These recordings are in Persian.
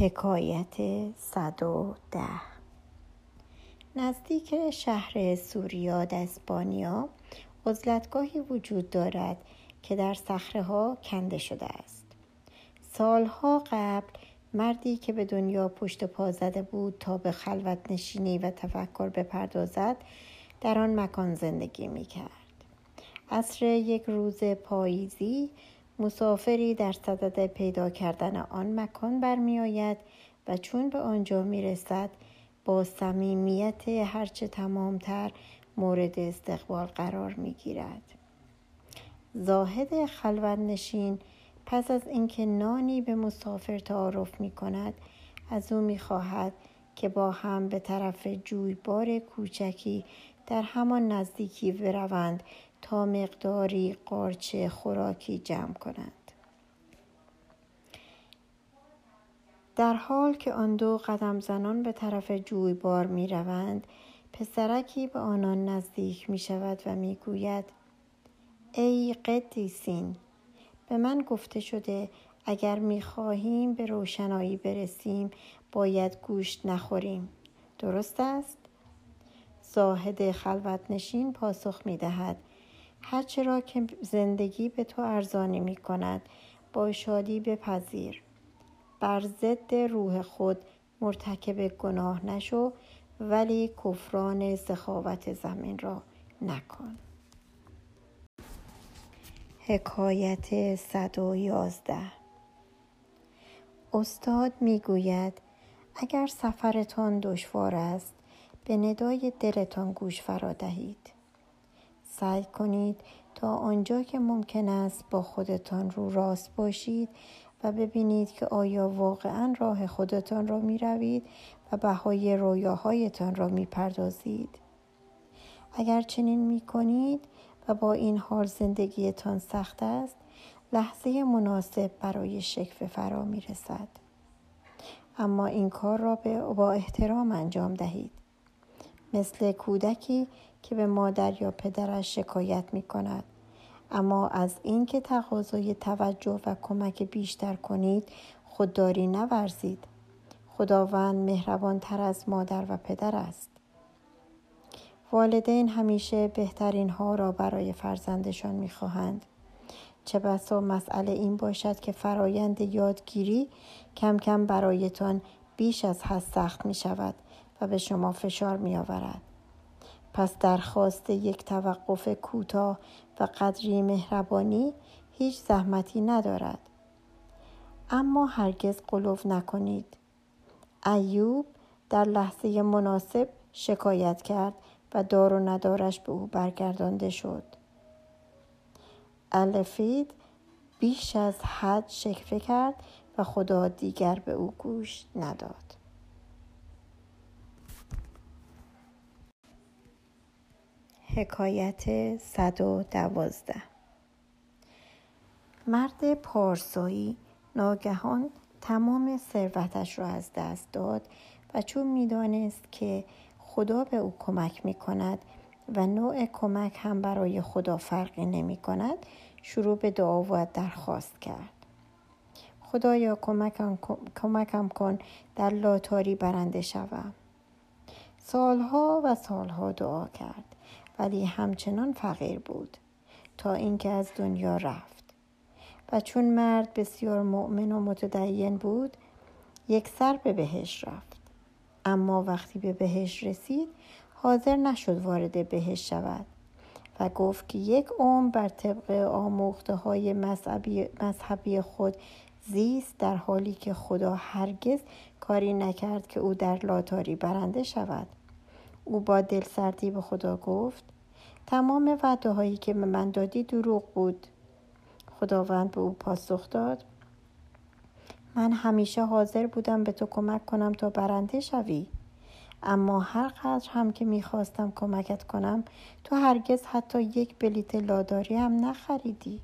حکایت صد و ده نزدیک شهر سوریاد اسپانیا عزلتگاهی وجود دارد که در صخره ها کنده شده است سالها قبل مردی که به دنیا پشت پا زده بود تا به خلوت نشینی و تفکر بپردازد در آن مکان زندگی می کرد. عصر یک روز پاییزی مسافری در صدد پیدا کردن آن مکان برمیآید و چون به آنجا می‌رسد با صمیمیت هرچه تمامتر مورد استقبال قرار می‌گیرد. زاهد خلوت نشین پس از اینکه نانی به مسافر تعارف می کند از او می خواهد که با هم به طرف جویبار کوچکی در همان نزدیکی بروند تا مقداری قارچ خوراکی جمع کنند. در حال که آن دو قدم زنان به طرف جویبار می روند پسرکی به آنان نزدیک می شود و می گوید ای قدیسین به من گفته شده اگر می خواهیم به روشنایی برسیم باید گوشت نخوریم. درست است؟ زاهد خلوت نشین پاسخ می دهد. هرچه را که زندگی به تو ارزانی می کند با شادی بپذیر. بر ضد روح خود مرتکب گناه نشو ولی کفران سخاوت زمین را نکن. حکایت صد و یازده. استاد می‌گوید اگر سفرتان دشوار است به ندای دلتان گوش فرا دهید. سعی کنید تا آنجا که ممکن است با خودتان رو راست باشید و ببینید که آیا واقعا راه خودتان را می روید و بهای رویاهایتان را می پردازید. اگر چنین می کنید و با این حال زندگیتان سخت است لحظه مناسب برای شکف فرا می رسد. اما این کار را با احترام انجام دهید. مثل کودکی که به مادر یا پدرش شکایت می کند اما از اینکه تقاضای توجه و کمک بیشتر کنید خودداری نورزید. خداوند مهربان تر از مادر و پدر است. والدین همیشه بهترین ها را برای فرزندشان می‌خواهند. چه بسا مسئله این باشد که فرایند یادگیری کم کم برایتان بیش از حد سخت می شود و به شما فشار می آورد. پس درخواست یک توقف کوتاه و قدری مهربانی هیچ زحمتی ندارد. اما هرگز قلوف نکنید. ایوب در لحظه مناسب شکایت کرد و دار و ندارش به او برگردانده شد. الفید بیش از حد شکفه کرد و خدا دیگر به او گوش نداد. حکایت صد و دوازده. مرد پارسایی ناگهان تمام ثروتش را از دست داد و چون می‌دانست که خدا به او کمک می کند و نوع کمک هم برای خدا فرقی نمی کند شروع به دعا و درخواست کرد. خدایا کمکم, کمکم کن در لاتاری برنده شوم. سالها و سالها دعا کرد. ولی همچنان فقیر بود تا اینکه از دنیا رفت. و چون مرد بسیار مؤمن و متدین بود یک سر به بهش رفت. اما وقتی به بهش رسید حاضر نشد وارد بهش شود و گفت که یک عمر بر طبق آموخته های مذهبی, مذهبی خود زیست در حالی که خدا هرگز کاری نکرد که او در لاتاری برنده شود. او با دلسردی به خدا گفت تمام وعده هایی که به من دادی دروغ بود. خداوند به او پاسخ داد من همیشه حاضر بودم به تو کمک کنم تا برنده شوی. اما هر قدر هم که می‌خواستم کمکت کنم تو هرگز حتی یک بلیت لاداری هم نخریدی.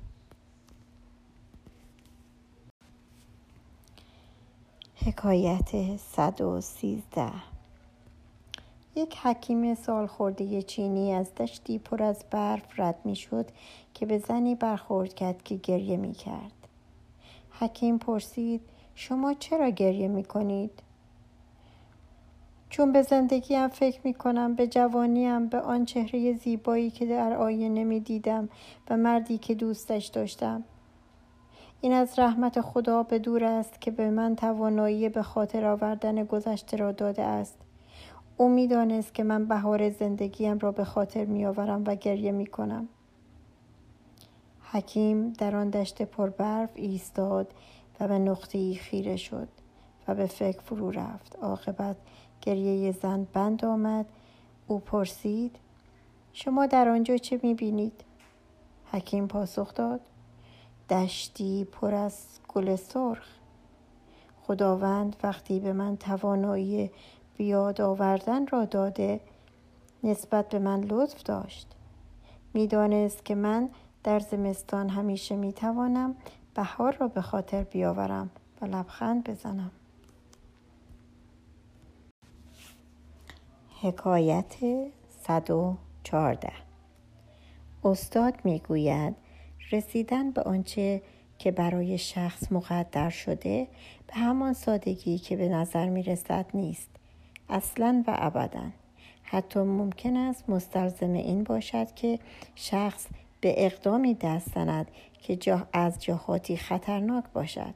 حکایت صد و سیزده یک حکیم سالخورده چینی از دشتی پر از برف رد می شد که به زنی برخورد کرد که گریه می کرد. حکیم پرسید شما چرا گریه می کنید؟ چون به زندگیم فکر می کنم به جوانیم به آن چهره زیبایی که در آینه می دیدم و مردی که دوستش داشتم این از رحمت خدا به دور است که به من توانایی به خاطر آوردن گذشته را داده است او می‌دانست که من بهار زندگیم را به خاطر میآورم و گریه می کنم حکیم در آن دشت پربرف ایستاد و به نقطه خیره شد و به فکر فرو رفت. عاقبت گریه زن بند آمد. او پرسید شما در آنجا چه می‌بینید؟ حکیم پاسخ داد دشتی پر از گل سرخ. خداوند وقتی به من توانایی بیاد آوردن را داده نسبت به من لطف داشت. می‌دانست که من در زمستان همیشه می‌توانم بهار را به خاطر بیاورم و لبخند بزنم. حکایت 114 استاد می‌گوید رسیدن به آنچه که برای شخص مقدر شده به همان سادگی که به نظر می رسد نیست. اصلا و ابدا حتی ممکن است مستلزم این باشد که شخص به اقدامی دست زند که جا از جهاتی خطرناک باشد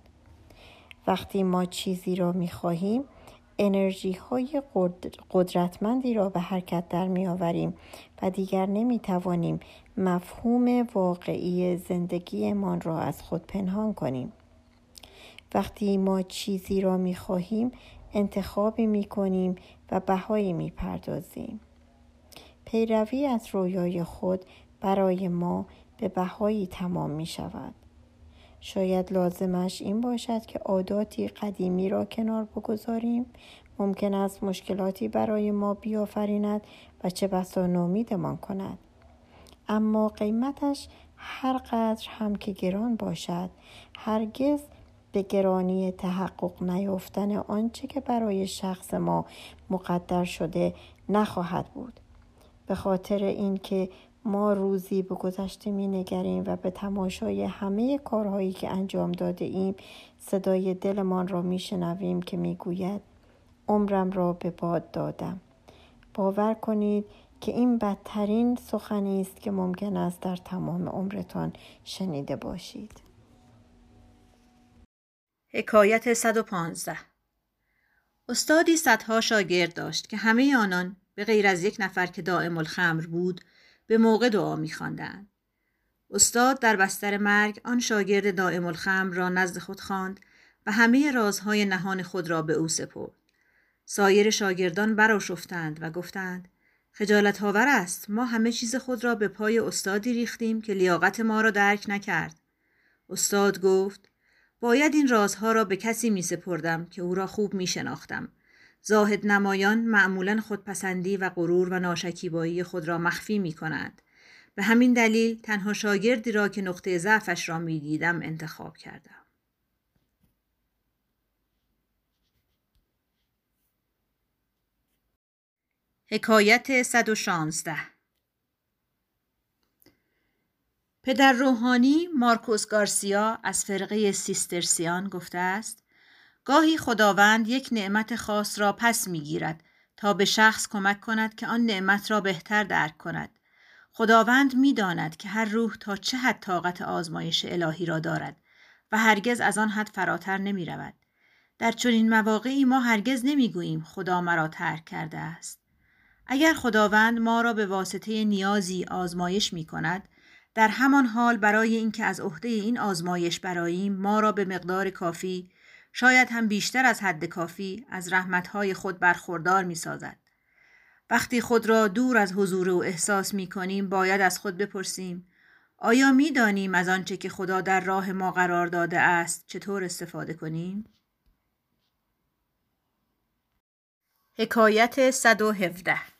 وقتی ما چیزی را می خواهیم انرژی های قدرتمندی را به حرکت در می آوریم و دیگر نمی توانیم مفهوم واقعی زندگیمان را از خود پنهان کنیم. وقتی ما چیزی را می خواهیم انتخابی می کنیم و بهایی می پردازیم. پیروی از رویای خود برای ما به بهایی تمام می شود. شاید لازمش این باشد که عاداتی قدیمی را کنار بگذاریم ممکن است مشکلاتی برای ما بیافریند و چه بسا نومیدمان کند اما قیمتش هر قدر هم که گران باشد هرگز به گرانی تحقق نیافتن آنچه که برای شخص ما مقدر شده نخواهد بود. به خاطر اینکه ما روزی به گذشته می نگریم و به تماشای همه کارهایی که انجام داده ایم صدای دلمان را می شنویم که می گوید عمرم را به باد دادم. باور کنید که این بدترین سخنی است که ممکن است در تمام عمرتان شنیده باشید. حکایت 115 استادی صدها شاگرد داشت که همه آنان به غیر از یک نفر که دائم الخمر بود به موقع دعا میخواندند. استاد در بستر مرگ آن شاگرد دائم الخمر را نزد خود خواند و همه رازهای نهان خود را به او سپرد. سایر شاگردان براشفتند و گفتند خجالت آور است ما همه چیز خود را به پای استادی ریختیم که لیاقت ما را درک نکرد. استاد گفت باید این رازها را به کسی می سپردم که او را خوب می شناختم زاهد نمایان معمولا خودپسندی و غرور و ناشکیبایی خود را مخفی می کنند. به همین دلیل تنها شاگردی را که نقطه ضعفش را می دیدم انتخاب کردم. حکایت 116 پدر روحانی مارکوس گارسیا از فرقه سیسترسیان گفته است گاهی خداوند یک نعمت خاص را پس می‌گیرد تا به شخص کمک کند که آن نعمت را بهتر درک کند خداوند می‌داند که هر روح تا چه حد طاقت آزمایش الهی را دارد و هرگز از آن حد فراتر نمی رود. در چنین مواقعی ما هرگز نمی‌گوییم خدا مرا ترک کرده است. اگر خداوند ما را به واسطه نیازی آزمایش می کند، در همان حال برای اینکه از عهده این آزمایش براییم ما را به مقدار کافی شاید هم بیشتر از حد کافی از رحمتهای خود برخوردار می سازد. وقتی خود را دور از حضور او احساس می کنیم باید از خود بپرسیم آیا می دانیم از آنچه که خدا در راه ما قرار داده است چطور استفاده کنیم؟ حکایت 117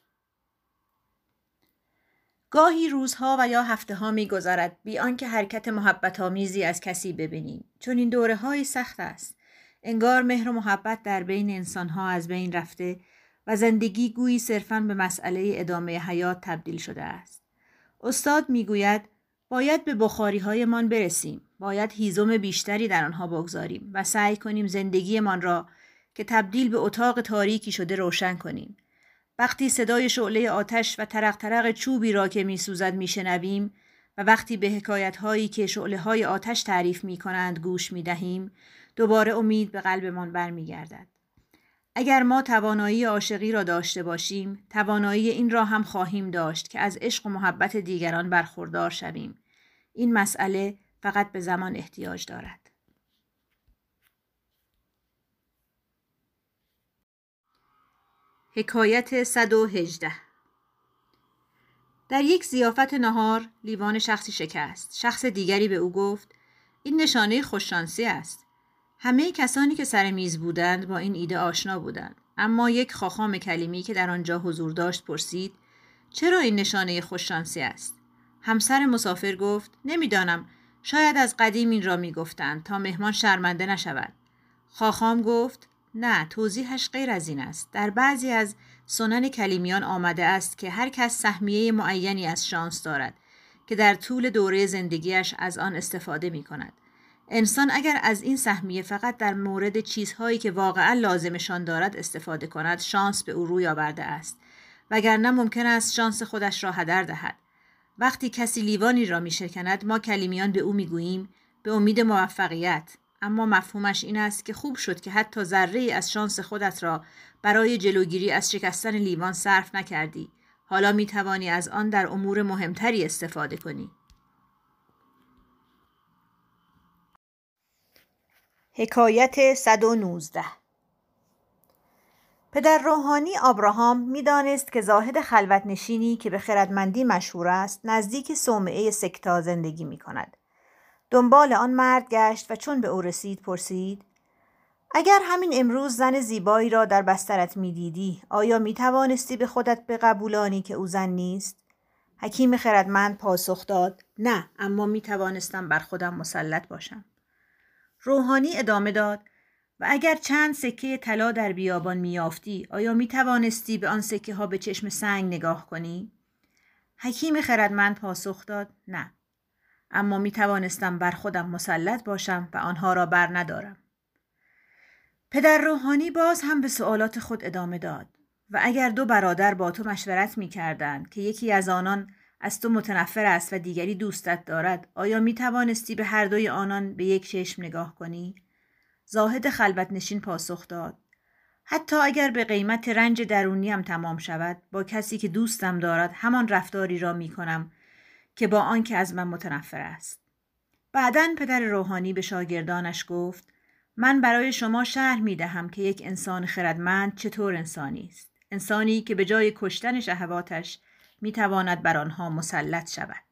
گاهی روزها و یا هفته ها می گذارد بی آنکه حرکت محبت آمیزی از کسی ببینیم چون این دوره های سخت است انگار مهر و محبت در بین انسانها از بین رفته و زندگی گویی صرفا به مسئله ادامه حیات تبدیل شده است. استاد می‌گوید باید به بخاری هایمان برسیم. باید هیزم بیشتری در آنها بگذاریم و سعی کنیم زندگیمان را که تبدیل به اتاق تاریکی شده روشن کنیم. وقتی صدای شعله آتش و ترق ترق چوبی را که میسوزد میشنویم و وقتی به حکایت هایی که شعله های آتش تعریف می کنند گوش می دهیم دوباره امید به قلبمان برمیگردد. اگر ما توانایی عاشقی را داشته باشیم توانایی این را هم خواهیم داشت که از عشق و محبت دیگران برخوردار شویم این مسئله فقط به زمان احتیاج دارد حکایت 118 در یک زیافت نهار لیوان شخصی شکست. شخص دیگری به او گفت این نشانه خوششانسی است. همه کسانی که سر میز بودند با این ایده آشنا بودند. اما یک خاخام کلیمی که در آنجا حضور داشت پرسید چرا این نشانه خوششانسی است؟ همسر مسافر گفت نمی‌دانم. شاید از قدیم این را می‌گفتند تا مهمان شرمنده نشود. خاخام گفت نه توضیحش غیر از این است. در بعضی از سنن کلیمیان آمده است که هر کس سهمیه معینی از شانس دارد که در طول دوره زندگیش از آن استفاده می کند. انسان اگر از این سهمیه فقط در مورد چیزهایی که واقعا لازمشان دارد استفاده کند شانس به او روی آورده است. وگرنه ممکن است شانس خودش را هدر دهد. وقتی کسی لیوانی را می شکند ما کلیمیان به او می گوییم به امید موفقیت. اما مفهومش این است که خوب شد که حتی ذره از شانس خودت را برای جلوگیری از شکستن لیوان صرف نکردی. حالا می توانی از آن در امور مهمتری استفاده کنی. حکایت 119 پدر روحانی آبراهام می‌دانست که زاهد خلوت نشینی که به خردمندی مشهور است نزدیک صومعه سکتا زندگی می کند. دنبال آن مرد گشت و چون به او رسید پرسید اگر همین امروز زن زیبایی را در بسترت می‌دیدی آیا می توانستی به خودت بقبولانی که او زن نیست؟ حکیم خردمند پاسخ داد نه اما می توانستم بر خودم مسلط باشم. روحانی ادامه داد و اگر چند سکه طلا در بیابان میافتی آیا می توانستی به آن سکه ها به چشم سنگ نگاه کنی؟ حکیم خردمند پاسخ داد نه اما می توانستم بر خودم مسلط باشم و آنها را بر ندارم. پدر روحانی باز هم به سوالات خود ادامه داد و اگر دو برادر با تو مشورت می کردند که یکی از آنان از تو متنفر است و دیگری دوستت دارد آیا می توانستی به هر دوی آنان به یک چشم نگاه کنی؟ زاهد خلوت نشین پاسخ داد حتی اگر به قیمت رنج درونیم تمام شود با کسی که دوستم دارد همان رفتاری را می کنم که با آنکه از من متنفر است. بعدا پدر روحانی به شاگردانش گفت من برای شما شرح می دهم که یک انسان خردمند چطور انسانی است. انسانی که به جای کشتن شهواتش می تواند بر آنها مسلط شود.